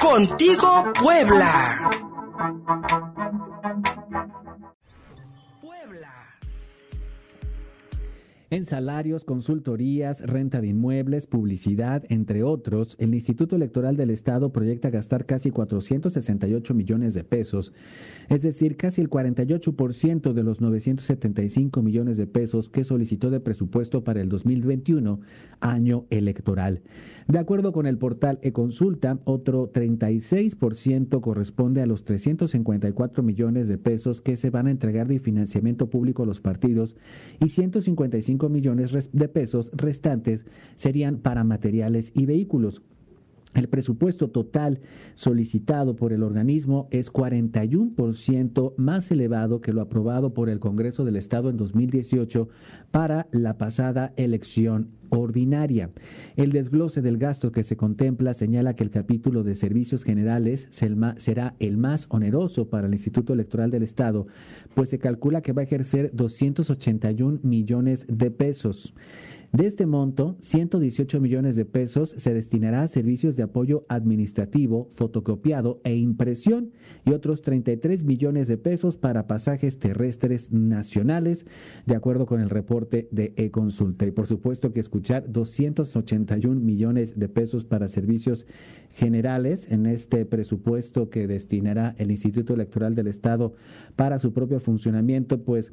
Contigo Puebla. En salarios, consultorías, renta de inmuebles, publicidad, entre otros, el Instituto Electoral del Estado proyecta gastar casi 468 millones de pesos, es decir, casi el 48% de los 975 millones de pesos que solicitó de presupuesto para el 2021, año electoral. De acuerdo con el portal eConsulta, otro 36% corresponde a los 354 millones de pesos que se van a entregar de financiamiento público a los partidos y 155 millones de pesos restantes serían para materiales y vehículos. El presupuesto total solicitado por el organismo es 41% más elevado que lo aprobado por el Congreso del Estado en 2018 para la pasada elección ordinaria. El desglose del gasto que se contempla señala que el capítulo de servicios generales será el más oneroso para el Instituto Electoral del Estado, pues se calcula que va a ejercer 281 millones de pesos. De este monto, 118 millones de pesos se destinará a servicios de apoyo administrativo, fotocopiado e impresión y otros 33 millones de pesos para pasajes terrestres nacionales, de acuerdo con el reporte de e-consulta. Y por supuesto que escuchar 281 millones de pesos para servicios generales en este presupuesto que destinará el Instituto Electoral del Estado para su propio funcionamiento, pues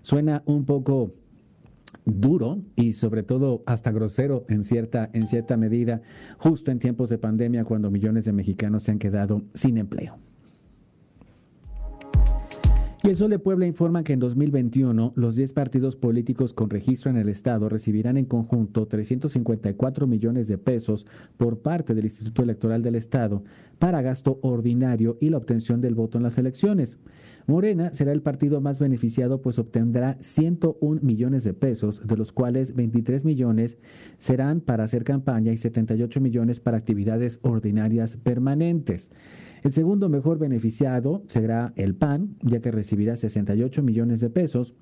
suena un poco duro y sobre todo hasta grosero en cierta, en cierta medida, justo en tiempos de pandemia cuando millones de mexicanos se han quedado sin empleo. Y el Sol de Puebla informa que en 2021 los 10 partidos políticos con registro en el Estado recibirán en conjunto 354 millones de pesos por parte del Instituto Electoral del Estado para gasto ordinario y la obtención del voto en las elecciones. Morena será el partido más beneficiado pues obtendrá 101 millones de pesos, de los cuales 23 millones serán para hacer campaña y 78 millones para actividades ordinarias permanentes. El segundo mejor beneficiado será el PAN, ya que recibirá 68 millones de pesos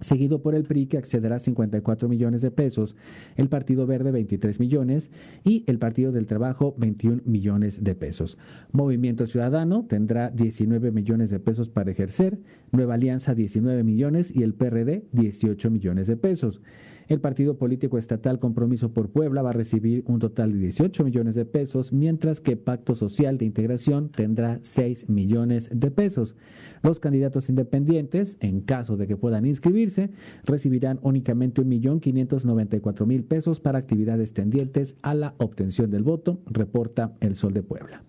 seguido por el PRI que accederá a 54 millones de pesos, el Partido Verde 23 millones y el Partido del Trabajo 21 millones de pesos. Movimiento Ciudadano tendrá 19 millones de pesos para ejercer, Nueva Alianza 19 millones y el PRD 18 millones de pesos. El partido político estatal Compromiso por Puebla va a recibir un total de 18 millones de pesos, mientras que Pacto Social de Integración tendrá 6 millones de pesos. Los candidatos independientes, en caso de que puedan inscribirse, recibirán únicamente 1.594.000 pesos para actividades tendientes a la obtención del voto, reporta El Sol de Puebla.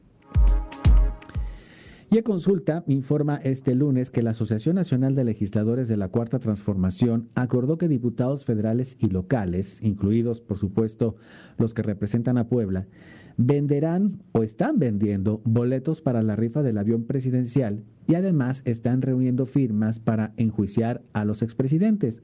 Y a consulta informa este lunes que la Asociación Nacional de Legisladores de la Cuarta Transformación acordó que diputados federales y locales, incluidos por supuesto los que representan a Puebla, venderán o están vendiendo boletos para la rifa del avión presidencial y además están reuniendo firmas para enjuiciar a los expresidentes.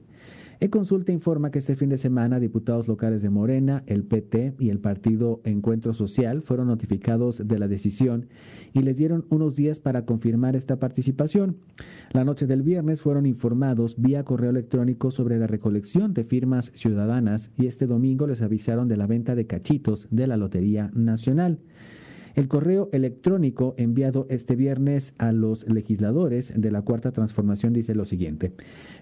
E-Consulta informa que este fin de semana diputados locales de Morena, el PT y el Partido Encuentro Social fueron notificados de la decisión y les dieron unos días para confirmar esta participación. La noche del viernes fueron informados vía correo electrónico sobre la recolección de firmas ciudadanas y este domingo les avisaron de la venta de cachitos de la Lotería Nacional. El correo electrónico enviado este viernes a los legisladores de la Cuarta Transformación dice lo siguiente.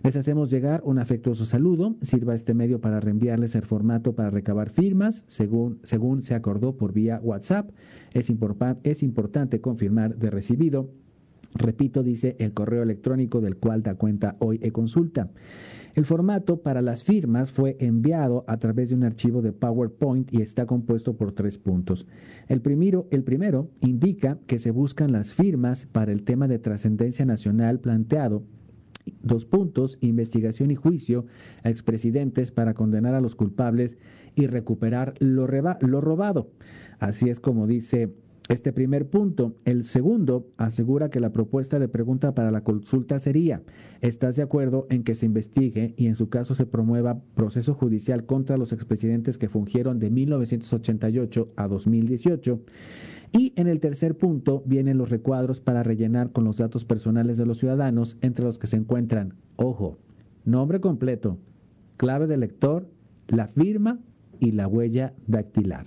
Les hacemos llegar un afectuoso saludo. Sirva este medio para reenviarles el formato para recabar firmas según, según se acordó por vía WhatsApp. Es, es importante confirmar de recibido. Repito, dice el correo electrónico del cual da cuenta hoy e consulta. El formato para las firmas fue enviado a través de un archivo de PowerPoint y está compuesto por tres puntos. El primero, el primero indica que se buscan las firmas para el tema de trascendencia nacional planteado Dos puntos, investigación y juicio a expresidentes para condenar a los culpables y recuperar lo, lo robado. Así es como dice este primer punto. El segundo asegura que la propuesta de pregunta para la consulta sería, ¿estás de acuerdo en que se investigue y en su caso se promueva proceso judicial contra los expresidentes que fungieron de 1988 a 2018? Y en el tercer punto vienen los recuadros para rellenar con los datos personales de los ciudadanos, entre los que se encuentran, ojo, nombre completo, clave de lector, la firma y la huella dactilar.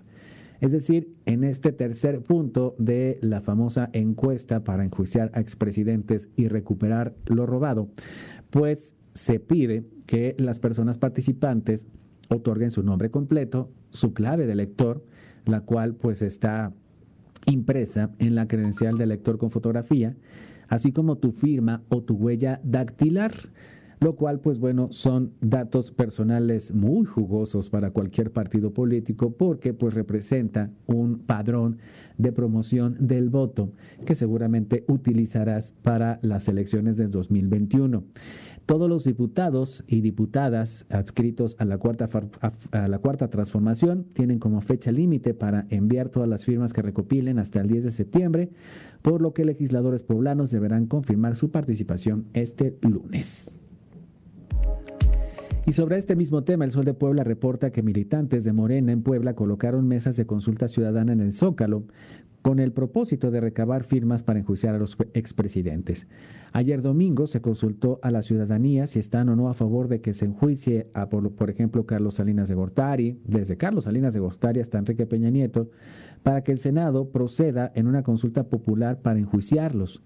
Es decir, en este tercer punto de la famosa encuesta para enjuiciar a expresidentes y recuperar lo robado, pues se pide que las personas participantes otorguen su nombre completo, su clave de lector, la cual pues está impresa en la credencial de lector con fotografía, así como tu firma o tu huella dactilar lo cual pues bueno son datos personales muy jugosos para cualquier partido político porque pues representa un padrón de promoción del voto que seguramente utilizarás para las elecciones del 2021. Todos los diputados y diputadas adscritos a la cuarta, a la cuarta transformación tienen como fecha límite para enviar todas las firmas que recopilen hasta el 10 de septiembre, por lo que legisladores poblanos deberán confirmar su participación este lunes. Y sobre este mismo tema, el Sol de Puebla reporta que militantes de Morena en Puebla colocaron mesas de consulta ciudadana en el Zócalo con el propósito de recabar firmas para enjuiciar a los expresidentes. Ayer domingo se consultó a la ciudadanía si están o no a favor de que se enjuicie a, por, por ejemplo, Carlos Salinas de Gortari, desde Carlos Salinas de Gortari hasta Enrique Peña Nieto, para que el Senado proceda en una consulta popular para enjuiciarlos.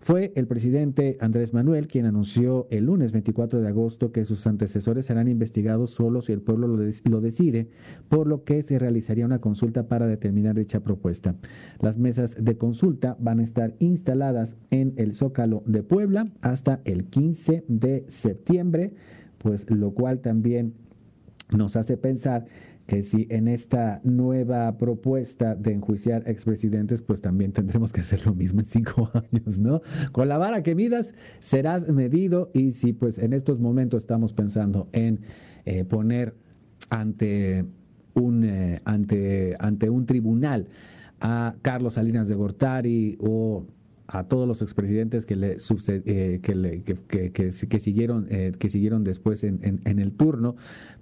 Fue el presidente Andrés Manuel quien anunció el lunes 24 de agosto que sus antecesores serán investigados solo si el pueblo lo, decide, por lo que se realizaría una consulta para determinar dicha propuesta. Las mesas de consulta van a estar instaladas en el Zócalo de Puebla hasta el 15 de septiembre, pues lo cual también nos hace pensar que si en esta nueva propuesta de enjuiciar expresidentes, pues también tendremos que hacer lo mismo en cinco años, ¿no? Con la vara que midas serás medido y si pues en estos momentos estamos pensando en eh, poner ante un, eh, ante, ante un tribunal a Carlos Salinas de Gortari o a todos los expresidentes que le, eh, que, le que, que, siguieron que siguieron después en, en, el turno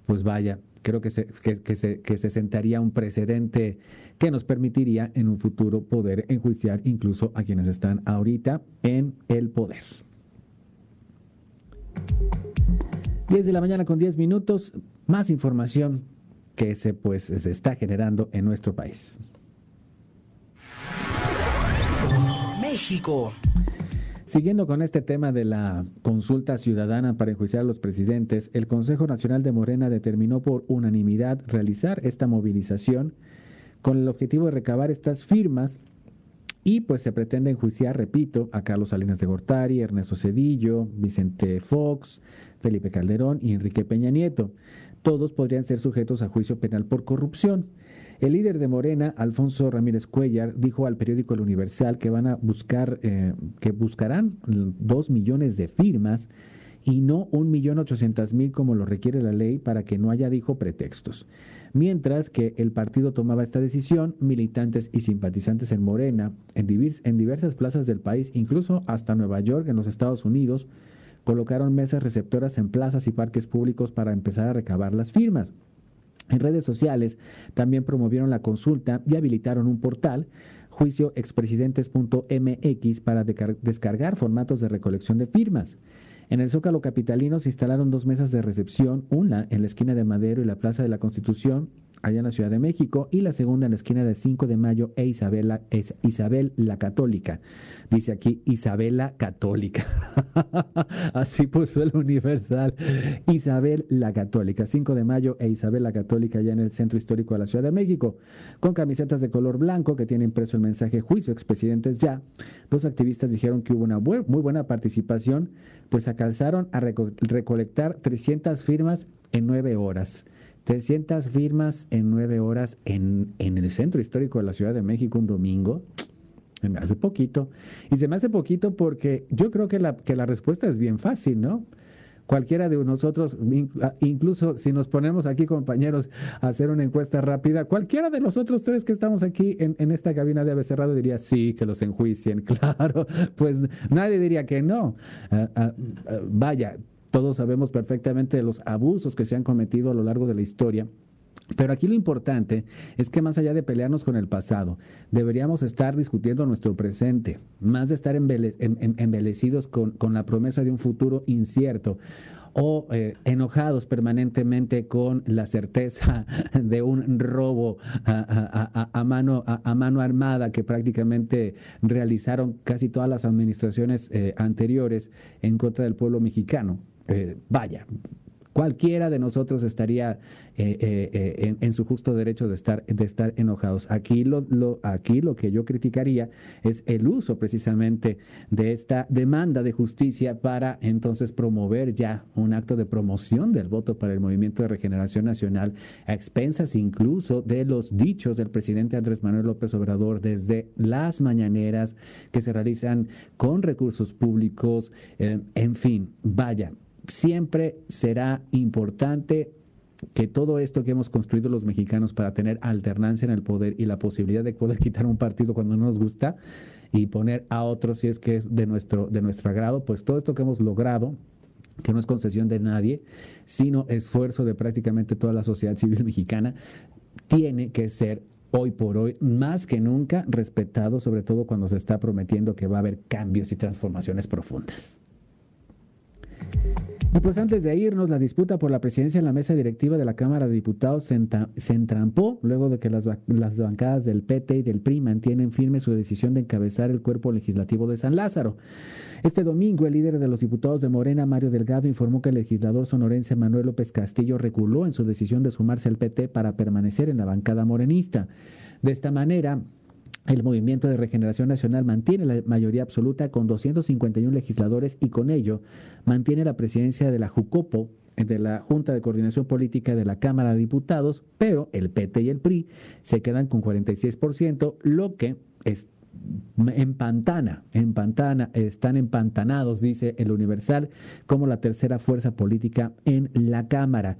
pues vaya creo que se, que, se, que se sentaría un precedente que nos permitiría en un futuro poder enjuiciar incluso a quienes están ahorita en el poder. 10 de la mañana con 10 minutos, más información que se, pues, se está generando en nuestro país. México. Siguiendo con este tema de la consulta ciudadana para enjuiciar a los presidentes, el Consejo Nacional de Morena determinó por unanimidad realizar esta movilización con el objetivo de recabar estas firmas y pues se pretende enjuiciar, repito, a Carlos Salinas de Gortari, Ernesto Cedillo, Vicente Fox, Felipe Calderón y Enrique Peña Nieto. Todos podrían ser sujetos a juicio penal por corrupción. El líder de Morena, Alfonso Ramírez Cuellar, dijo al periódico El Universal que van a buscar, eh, que buscarán dos millones de firmas y no un millón ochocientas mil como lo requiere la ley para que no haya, dijo, pretextos. Mientras que el partido tomaba esta decisión, militantes y simpatizantes en Morena, en, en diversas plazas del país, incluso hasta Nueva York, en los Estados Unidos, colocaron mesas receptoras en plazas y parques públicos para empezar a recabar las firmas. En redes sociales también promovieron la consulta y habilitaron un portal juicioexpresidentes.mx para descargar formatos de recolección de firmas. En el Zócalo Capitalino se instalaron dos mesas de recepción, una en la esquina de Madero y la Plaza de la Constitución, allá en la Ciudad de México, y la segunda en la esquina del 5 de mayo e Isabel, es Isabel la Católica. Dice aquí Isabela Católica. Así puso el Universal. Isabel la Católica, 5 de mayo e Isabel la Católica, allá en el Centro Histórico de la Ciudad de México, con camisetas de color blanco que tienen impreso el mensaje juicio expresidentes ya. Los activistas dijeron que hubo una muy buena participación, pues alcanzaron a recolectar 300 firmas en nueve horas. 300 firmas en nueve horas en, en el centro histórico de la Ciudad de México un domingo. Me hace poquito. Y se me hace poquito porque yo creo que la, que la respuesta es bien fácil, ¿no? Cualquiera de nosotros, incluso si nos ponemos aquí, compañeros, a hacer una encuesta rápida, cualquiera de los otros tres que estamos aquí en, en esta cabina de ABC cerrado diría sí, que los enjuicien. Claro, pues nadie diría que no. Ah, ah, ah, vaya, todos sabemos perfectamente de los abusos que se han cometido a lo largo de la historia. Pero aquí lo importante es que más allá de pelearnos con el pasado, deberíamos estar discutiendo nuestro presente, más de estar embelecidos con, con la promesa de un futuro incierto o eh, enojados permanentemente con la certeza de un robo a, mano, a, mano armada que prácticamente realizaron casi todas las administraciones eh, anteriores en contra del pueblo mexicano. Eh, vaya, Cualquiera de nosotros estaría eh, eh, eh, en, su justo derecho de estar, de estar enojados. Aquí lo, aquí lo que yo criticaría es el uso precisamente de esta demanda de justicia para entonces promover ya un acto de promoción del voto para el Movimiento de Regeneración Nacional, a expensas incluso de los dichos del presidente Andrés Manuel López Obrador desde las mañaneras que se realizan con recursos públicos, en fin, vaya siempre será importante que todo esto que hemos construido los mexicanos para tener alternancia en el poder y la posibilidad de poder quitar un partido cuando no nos gusta y poner a otro si es que es de nuestro, de nuestro agrado, pues todo esto que hemos logrado, que no es concesión de nadie, sino esfuerzo de prácticamente toda la sociedad civil mexicana, tiene que ser hoy por hoy más que nunca respetado, sobre todo cuando se está prometiendo que va a haber cambios y transformaciones profundas. Y pues antes de irnos, la disputa por la presidencia en la mesa directiva de la Cámara de Diputados se, entrampó luego de que las, las, bancadas del PT y del PRI mantienen firme su decisión de encabezar el cuerpo legislativo de San Lázaro. Este domingo, el líder de los diputados de Morena, Mario Delgado, informó que el legislador sonorense Manuel López Castillo reculó en su decisión de sumarse al PT para permanecer en la bancada morenista. De esta manera, el Movimiento de Regeneración Nacional mantiene la mayoría absoluta con 251 legisladores y con ello mantiene la presidencia de la JUCOPO, de la Junta de Coordinación Política de la Cámara de Diputados, pero el PT y el PRI se quedan con 46%, lo que es empantana, empantana, están empantanados, dice el Universal, como la tercera fuerza política en la Cámara.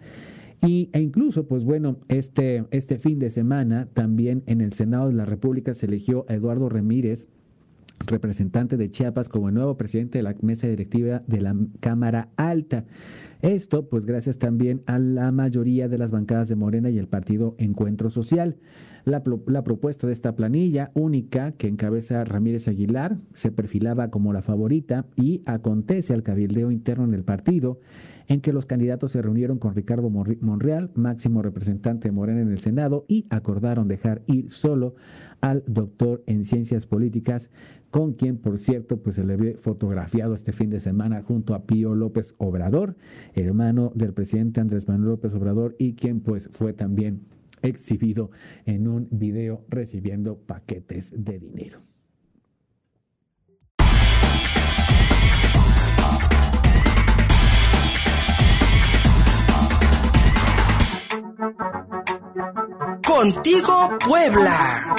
Y, e incluso, pues bueno, este, este fin de semana también en el Senado de la República se eligió a Eduardo Ramírez, representante de Chiapas, como el nuevo presidente de la mesa directiva de la Cámara Alta. Esto, pues gracias también a la mayoría de las bancadas de Morena y el partido Encuentro Social. La, la, propuesta de esta planilla única que encabeza Ramírez Aguilar se perfilaba como la favorita y acontece al cabildeo interno en el partido en que los candidatos se reunieron con Ricardo Monreal, máximo representante de Morena en el Senado, y acordaron dejar ir solo al doctor en ciencias políticas, con quien, por cierto, pues se le ve fotografiado este fin de semana junto a Pío López Obrador, hermano del presidente Andrés Manuel López Obrador, y quien pues fue también exhibido en un video recibiendo paquetes de dinero. Contigo Puebla.